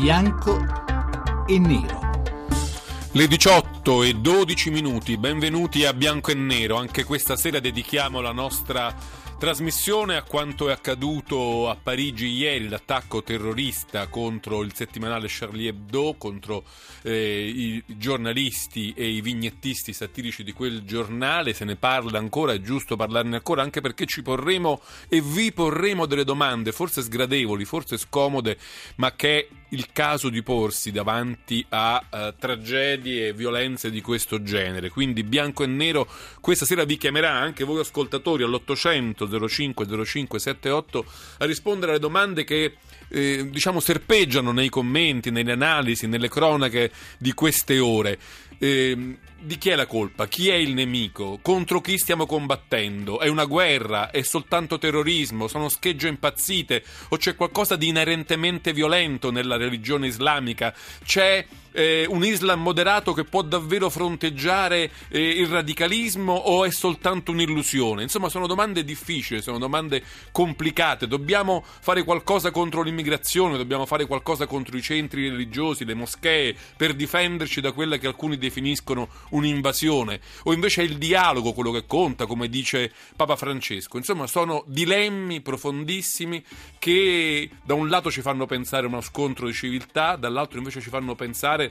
bianco e nero. Le 18 e 12 minuti, benvenuti a Bianco e Nero. Anche questa sera dedichiamo la nostra Trasmissione a quanto è accaduto a Parigi ieri, l'attacco terrorista contro il settimanale Charlie Hebdo, contro eh, i giornalisti e i vignettisti satirici di quel giornale. Se ne parla ancora, è giusto parlarne ancora, anche perché ci porremo e vi porremo delle domande, forse sgradevoli, forse scomode, ma che è il caso di porsi davanti a uh, tragedie e violenze di questo genere. Quindi bianco e nero questa sera vi chiamerà anche voi ascoltatori all'800 05 05 78 a rispondere alle domande che eh, diciamo serpeggiano nei commenti, nelle analisi, nelle cronache di queste ore. Eh, di chi è la colpa? Chi è il nemico? Contro chi stiamo combattendo? È una guerra? È soltanto terrorismo? Sono schegge impazzite? O c'è qualcosa di inerentemente violento nella religione islamica? C'è eh, un Islam moderato che può davvero fronteggiare eh, il radicalismo o è soltanto un'illusione? Insomma, sono domande difficili, sono domande complicate. Dobbiamo fare qualcosa contro l'immigrazione, dobbiamo fare qualcosa contro i centri religiosi, le moschee, per difenderci da quella che alcuni definiscono un'invasione. O invece è il dialogo quello che conta, come dice Papa Francesco. Insomma, sono dilemmi profondissimi che da un lato ci fanno pensare a uno scontro di civiltà, dall'altro invece ci fanno pensare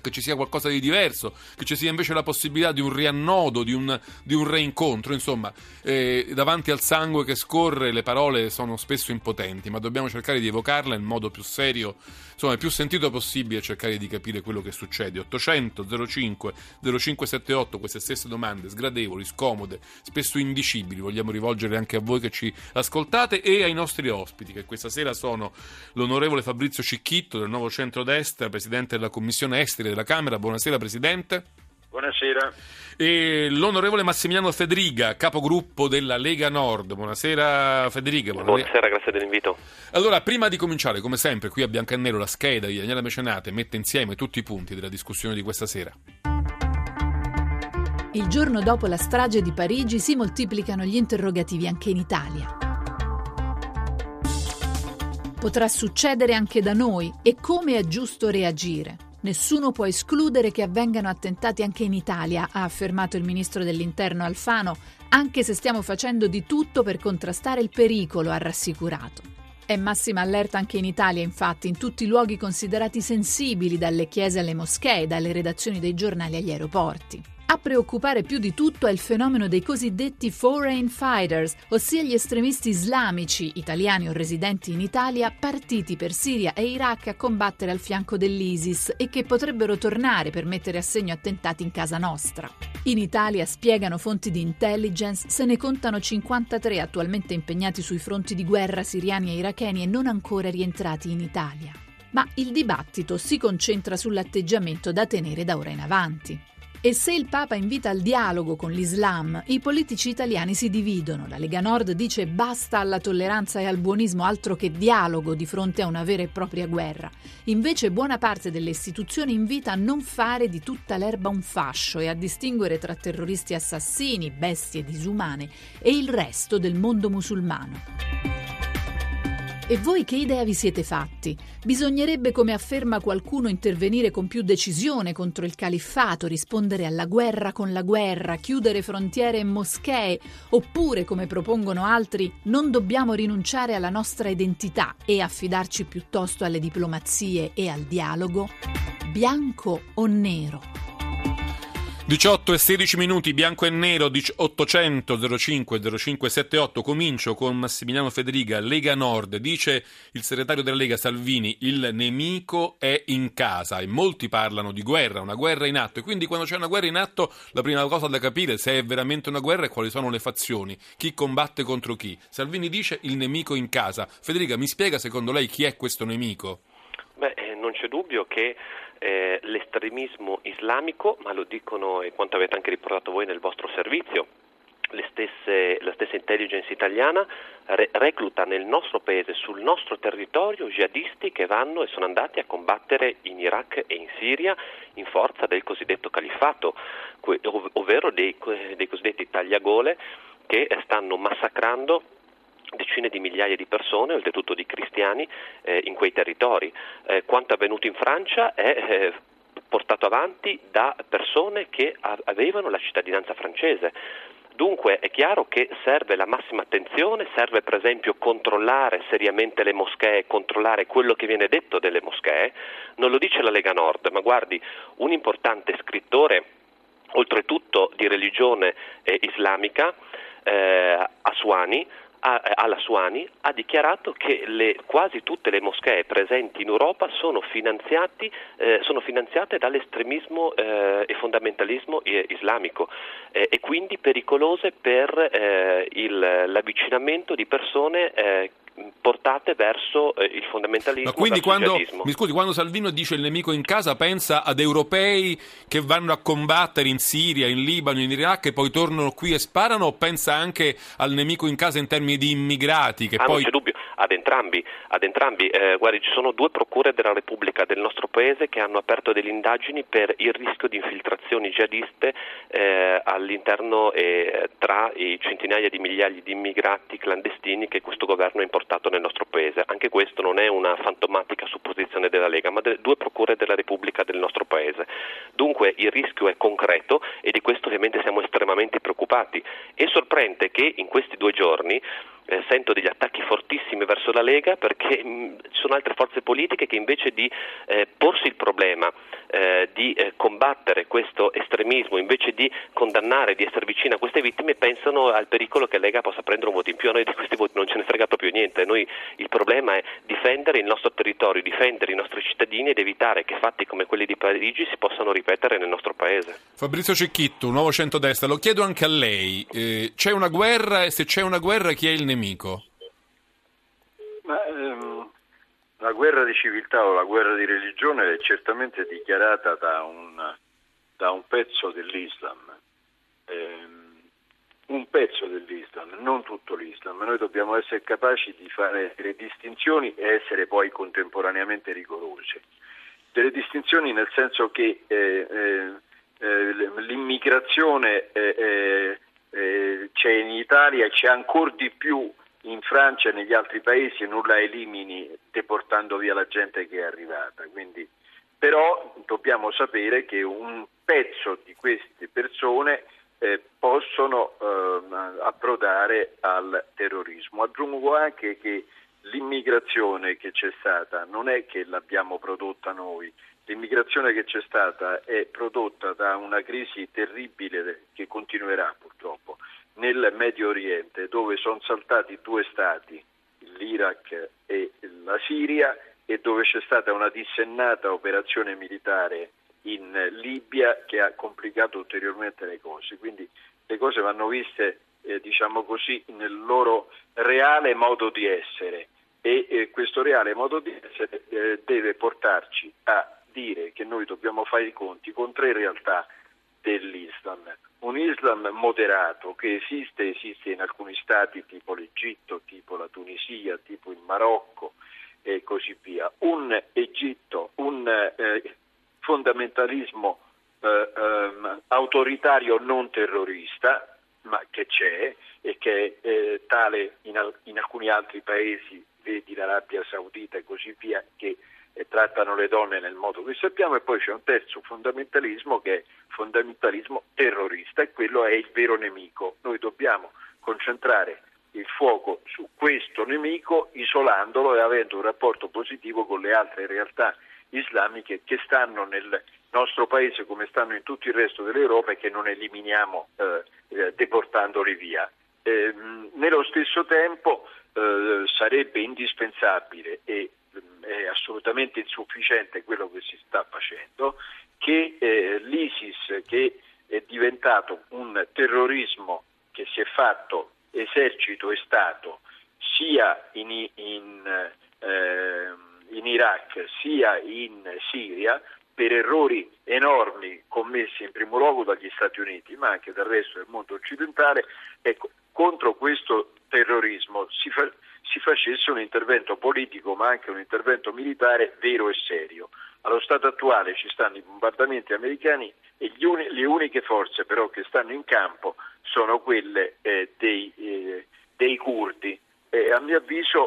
che ci sia qualcosa di diverso, che ci sia invece la possibilità di un riannodo, di un, di un reincontro. Insomma, eh, davanti al sangue che scorre le parole sono spesso impotenti, ma dobbiamo cercare di evocarle in modo più serio, insomma, il più sentito possibile, cercare di capire quello che succede. 800 05 0578, queste stesse domande sgradevoli, scomode, spesso indicibili, vogliamo rivolgere anche a voi che ci ascoltate e ai nostri ospiti, che questa sera sono l'onorevole Fabrizio Cicchitto del Nuovo Centro-Destra, presidente della Commissione Esteri della Camera. Buonasera Presidente. Buonasera. E l'onorevole Massimiliano Federiga, capogruppo della Lega Nord. Buonasera Federiga. Buonasera, buonasera grazie dell'invito. Allora, prima di cominciare, come sempre, qui a Bianco e Nero la scheda di Daniela Mecenate mette insieme tutti i punti della discussione di questa sera. Il giorno dopo la strage di Parigi si moltiplicano gli interrogativi anche in Italia. Potrà succedere anche da noi e come è giusto reagire? Nessuno può escludere che avvengano attentati anche in Italia, ha affermato il ministro dell'Interno Alfano, anche se stiamo facendo di tutto per contrastare il pericolo, ha rassicurato. È massima allerta anche in Italia, infatti, in tutti i luoghi considerati sensibili, dalle chiese alle moschee, dalle redazioni dei giornali agli aeroporti. A preoccupare più di tutto è il fenomeno dei cosiddetti foreign fighters, ossia gli estremisti islamici, italiani o residenti in Italia, partiti per Siria e Iraq a combattere al fianco dell'ISIS e che potrebbero tornare per mettere a segno attentati in casa nostra. In Italia, spiegano fonti di intelligence, se ne contano 53 attualmente impegnati sui fronti di guerra siriani e iracheni e non ancora rientrati in Italia. Ma il dibattito si concentra sull'atteggiamento da tenere da ora in avanti. E se il Papa invita al dialogo con l'Islam, i politici italiani si dividono. La Lega Nord dice basta alla tolleranza e al buonismo, altro che dialogo di fronte a una vera e propria guerra. Invece buona parte delle istituzioni invita a non fare di tutta l'erba un fascio e a distinguere tra terroristi assassini, bestie disumane e il resto del mondo musulmano. E voi che idea vi siete fatti? Bisognerebbe, come afferma qualcuno, intervenire con più decisione contro il califfato, rispondere alla guerra con la guerra, chiudere frontiere e moschee, oppure, come propongono altri, non dobbiamo rinunciare alla nostra identità e affidarci piuttosto alle diplomazie e al dialogo? Bianco o nero? 18 e 16 minuti, bianco e nero, 800 05 0578. Comincio con Massimiliano Federiga, Lega Nord. Dice il segretario della Lega Salvini: il nemico è in casa e molti parlano di guerra, una guerra in atto. E quindi quando c'è una guerra in atto, la prima cosa da capire se è veramente una guerra e quali sono le fazioni, chi combatte contro chi. Salvini dice il nemico in casa. Federica, mi spiega secondo lei chi è questo nemico? Beh, eh, non c'è dubbio che eh, l'estremismo islamico, ma lo dicono e quanto avete anche riportato voi nel vostro servizio, Stesse, la stessa intelligence italiana re, recluta nel nostro paese, sul nostro territorio, jihadisti che vanno e sono andati a combattere in Iraq e in Siria in forza del cosiddetto califfato, ovvero dei, dei cosiddetti tagliagole che stanno massacrando decine di migliaia di persone, oltretutto di cristiani, eh, in quei territori. Eh, quanto avvenuto in Francia è eh, portato avanti da persone che avevano la cittadinanza francese. Dunque è chiaro che serve la massima attenzione, serve per esempio controllare seriamente le moschee, controllare quello che viene detto delle moschee. Non lo dice la Lega Nord, ma guardi, un importante scrittore, oltretutto di religione eh, islamica, eh, Aswani, alla Suani ha dichiarato che le, quasi tutte le moschee presenti in Europa sono, eh, sono finanziate dall'estremismo eh, e fondamentalismo eh, islamico eh, e quindi pericolose per eh, il, l'avvicinamento di persone eh, portate verso eh, il fondamentalismo. Ma quindi quando, mi scusi, quando Salvino dice il nemico in casa pensa ad europei che vanno a combattere in Siria, in Libano, in Iraq e poi tornano qui e sparano o pensa anche al nemico in casa in termini di immigrati? Che ah, poi... non c'è dubbio, ad entrambi. Ad entrambi. Eh, guardi, ci sono due procure della Repubblica del nostro Paese che hanno aperto delle indagini per il rischio di infiltrazioni jihadiste eh, all'interno e tra i centinaia di migliaia di immigrati clandestini che questo governo ha importato nel nostro Paese. Anche questo non è una fantomatica supposizione della Lega, ma delle due procure della Repubblica del nostro Paese. Dunque il rischio è concreto e di questo ovviamente siamo estremamente preoccupati. E sorprende che in questi due giorni eh, sento degli attacchi fortissimi verso la Lega perché mm, ci sono altre forze politiche che invece di eh, porsi il problema eh, di eh, combattere questo estremismo, invece di condannare, di essere vicine a queste vittime, pensano al pericolo che la Lega possa prendere un voto in più. A noi di questi voti non ce ne frega proprio niente. Noi, il problema è difendere il nostro territorio, difendere i nostri cittadini ed evitare che fatti come quelli di Parigi si possano ripetere nel nostro paese. Fabrizio Cecchitto, Nuovo Centrodestra, lo chiedo anche a lei. Eh, c'è una guerra e se c'è una guerra chi è il nemico? Ma, ehm, la guerra di civiltà o la guerra di religione è certamente dichiarata da un, da un pezzo dell'Islam, ehm, un pezzo dell'Islam, non tutto l'Islam. Noi dobbiamo essere capaci di fare delle distinzioni e essere poi contemporaneamente rigorosi. Delle distinzioni nel senso che eh, eh, eh l'immigrazione eh, eh, eh, c'è in Italia c'è ancora di più in Francia e negli altri paesi e non la elimini deportando via la gente che è arrivata. Quindi, però dobbiamo sapere che un pezzo di queste persone eh, possono eh, approdare al terrorismo. Aggiungo anche che l'immigrazione che c'è stata non è che l'abbiamo prodotta noi, l'immigrazione che c'è stata è prodotta da una crisi terribile che continuerà purtroppo nel Medio Oriente dove sono saltati due stati, l'Iraq e la Siria e dove c'è stata una dissennata operazione militare in Libia che ha complicato ulteriormente le cose. Quindi le cose vanno viste, eh, diciamo così, nel loro reale modo di essere e eh, questo reale modo di essere eh, deve portarci a dire che noi dobbiamo fare i conti con tre realtà dell'Islam. Un Islam moderato che esiste, esiste in alcuni stati tipo l'Egitto, tipo la Tunisia, tipo il Marocco e così via. Un Egitto, un eh, fondamentalismo eh, ehm, autoritario non terrorista, ma che c'è e che è eh, tale in, al- in alcuni altri paesi, vedi l'Arabia Saudita e così via, che e trattano le donne nel modo che sappiamo e poi c'è un terzo fondamentalismo che è fondamentalismo terrorista e quello è il vero nemico. Noi dobbiamo concentrare il fuoco su questo nemico isolandolo e avendo un rapporto positivo con le altre realtà islamiche che stanno nel nostro paese come stanno in tutto il resto dell'Europa e che non eliminiamo eh, eh deportandoli via. Eh, nello stesso tempo eh, sarebbe indispensabile e è assolutamente insufficiente quello che si sta facendo, che eh, l'ISIS, che è diventato un terrorismo che si è fatto esercito e Stato sia in, in, eh, in Iraq sia in Siria, per errori enormi commessi in primo luogo dagli Stati Uniti, ma anche dal resto del mondo occidentale, ecco, contro questo terrorismo si, fa, si facesse un intervento politico ma anche un intervento militare vero e serio. Allo stato attuale ci stanno i bombardamenti americani e uni, le uniche forze però che stanno in campo sono quelle eh, dei, eh, dei, curdi. Eh, mio avviso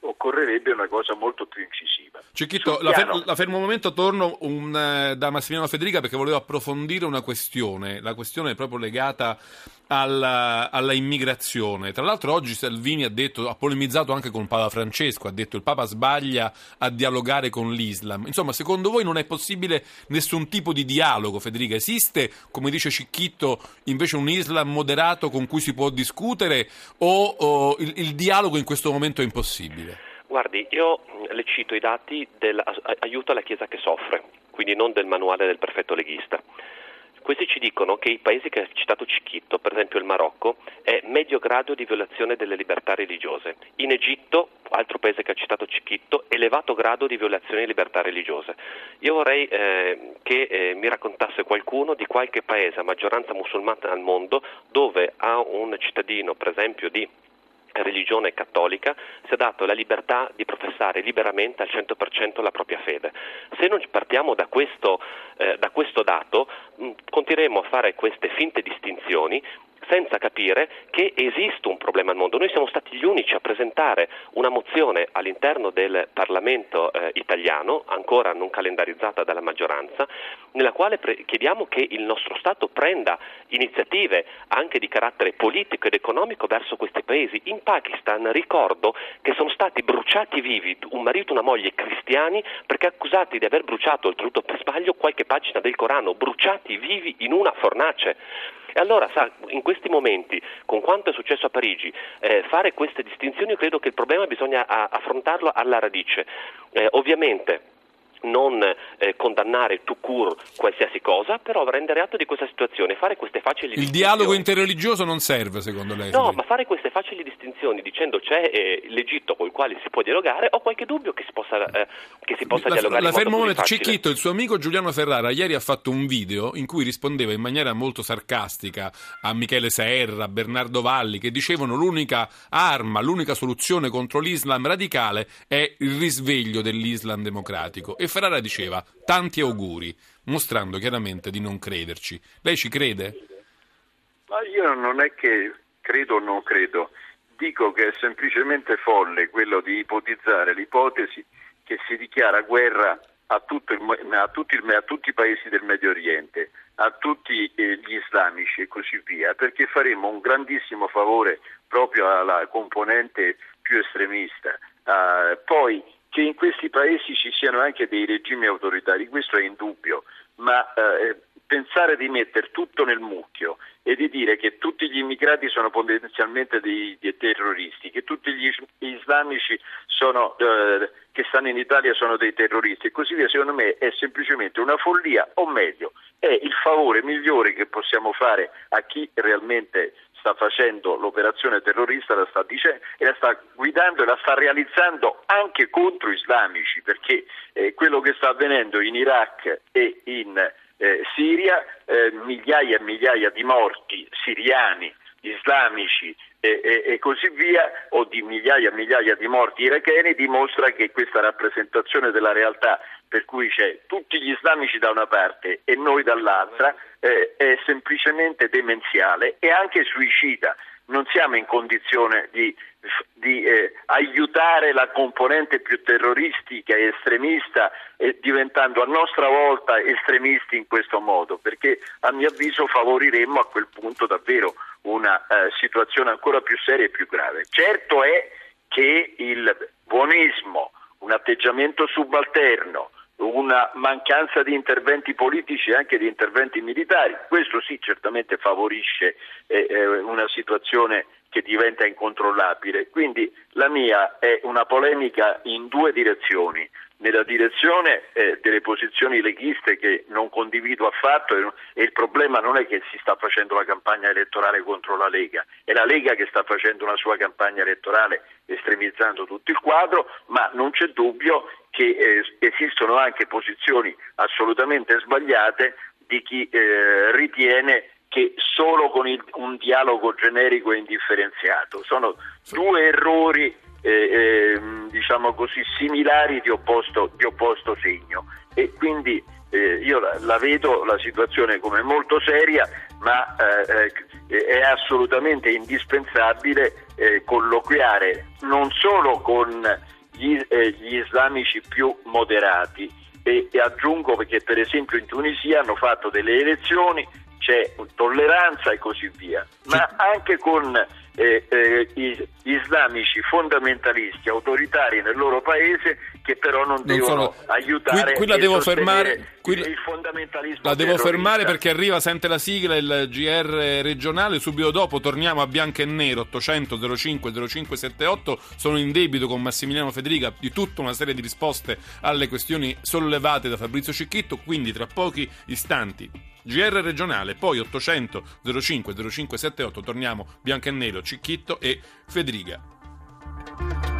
occorrerebbe una cosa molto più incisiva. Cicchitto, la, fer- la, fermo un momento, torno un, eh, da Massimiliano Federica perché volevo approfondire una questione, la questione è proprio legata alla, alla, immigrazione. Tra l'altro oggi Salvini ha, detto, ha polemizzato anche con Papa Francesco, ha detto il Papa sbaglia a dialogare con l'Islam. Insomma, secondo voi non è possibile nessun tipo di dialogo, Federica? Esiste, come dice Cicchitto, invece un Islam moderato con cui si può discutere o, o il, il dialogo in questo momento è impossibile? Guardi, io le cito i dati dell'aiuto alla Chiesa che soffre, quindi non del manuale del perfetto leghista. Questi ci dicono che i paesi che ha citato Cicchitto, per esempio il Marocco, è medio grado di violazione delle libertà religiose. In Egitto, altro paese che ha citato Cicchitto, elevato grado di violazione di libertà religiose. Io vorrei eh, che eh, mi raccontasse qualcuno di qualche paese a maggioranza musulmana al mondo dove a un cittadino, per esempio, di religione cattolica si è dato la libertà di professare liberamente al 100% la propria fede. Se non partiamo da questo, eh, da questo dato, mh, continueremo a fare queste finte distinzioni senza capire che esiste un problema al mondo. Noi siamo stati gli unici a presentare una mozione all'interno del Parlamento eh, italiano, ancora non calendarizzata dalla maggioranza, nella quale pre- chiediamo che il nostro Stato prenda iniziative anche di carattere politico ed economico verso questi paesi. In Pakistan ricordo che sono stati bruciati vivi un marito e una moglie cristiani perché accusati di aver bruciato, oltretutto per sbaglio, qualche pagina del Corano, bruciati vivi in una fornace. E allora, sa, in questi momenti, con quanto è successo a Parigi, eh, fare queste distinzioni credo che il problema bisogna affrontarlo alla radice. Eh, ovviamente non eh, condannare tout court qualsiasi cosa, però rendere atto di questa situazione, fare queste facili Il dialogo interreligioso non serve secondo lei? No, ma fare queste facili distinzioni dicendo c'è eh, l'Egitto con il quale si può dialogare, ho qualche dubbio che si possa, eh, che si possa la, dialogare la fermo modo momento, Cicchitto, il suo amico Giuliano Ferrara ieri ha fatto un video in cui rispondeva in maniera molto sarcastica a Michele Serra, a Bernardo Valli, che dicevano l'unica arma, l'unica soluzione contro l'Islam radicale è il risveglio dell'Islam democratico. E Ferrara diceva tanti auguri, mostrando chiaramente di non crederci. Lei ci crede? Ma io non è che credo o non credo, dico che è semplicemente folle quello di ipotizzare l'ipotesi che si dichiara guerra a, il, a, tutti, a, tutti, i paesi del Medio Oriente, a tutti eh, gli islamici e così via, perché faremo un grandissimo favore proprio alla componente più estremista. Uh, poi che in questi paesi ci siano anche dei regimi autoritari, questo è indubbio, ma eh, pensare di mettere tutto nel mucchio e di dire che tutti gli immigrati sono potenzialmente dei, dei terroristi, che tutti gli islamici sono, eh, che stanno in Italia sono dei terroristi e così via, secondo me è semplicemente una follia o meglio è il favore migliore che possiamo fare a chi realmente sta facendo l'operazione terrorista, la sta dicendo e la sta guidando e la sta realizzando anche contro islamici, perché eh, quello che sta avvenendo in Iraq e in eh, Siria, eh, migliaia e migliaia di morti siriani, islamici e, e, e, così via, o di migliaia e migliaia di morti iracheni, dimostra che questa rappresentazione della realtà per cui c'è tutti gli islamici da una parte e noi dall'altra eh, è semplicemente demenziale e anche suicida. Non siamo in condizione di, di eh, aiutare la componente più terroristica e estremista eh, diventando a nostra volta estremisti in questo modo, perché a mio avviso favoriremmo a quel punto davvero una eh, situazione ancora più seria e più grave. Certo è che il buonismo, un atteggiamento subalterno, una mancanza di interventi politici e anche di interventi militari. Questo sì certamente favorisce eh, eh, una situazione che diventa incontrollabile. Quindi la mia è una polemica in due direzioni nella direzione eh, delle posizioni leghiste che non condivido affatto e, e, il problema non è che si sta facendo la campagna elettorale contro la Lega, è la Lega che sta facendo una sua campagna elettorale estremizzando tutto il quadro, ma non c'è dubbio che eh, esistono anche posizioni assolutamente sbagliate di chi eh, ritiene che solo con il, un dialogo generico e indifferenziato. Sono due errori eh, eh, diciamo così, similari di opposto, di opposto segno e quindi eh, io la, la, vedo la situazione come molto seria, ma eh, è assolutamente indispensabile colloquiare non solo con gli, eh, gli islamici più moderati, e, e aggiungo perché per esempio in Tunisia hanno fatto delle elezioni, c'è tolleranza e così via, ma anche con eh, eh, islamici fondamentalisti autoritari nel loro paese che però non, non devono sono... aiutare qui, qui la devo fermare qui... il fondamentalismo la devo fermare perché arriva sente la sigla il GR regionale subito dopo torniamo a bianco e nero 800 05 0578 sono in debito con Massimiliano Federica di tutta una serie di risposte alle questioni sollevate da Fabrizio Cicchitto quindi tra pochi istanti GR regionale, poi 800 05 0578 torniamo bianco e nero, Cicchitto e Federica.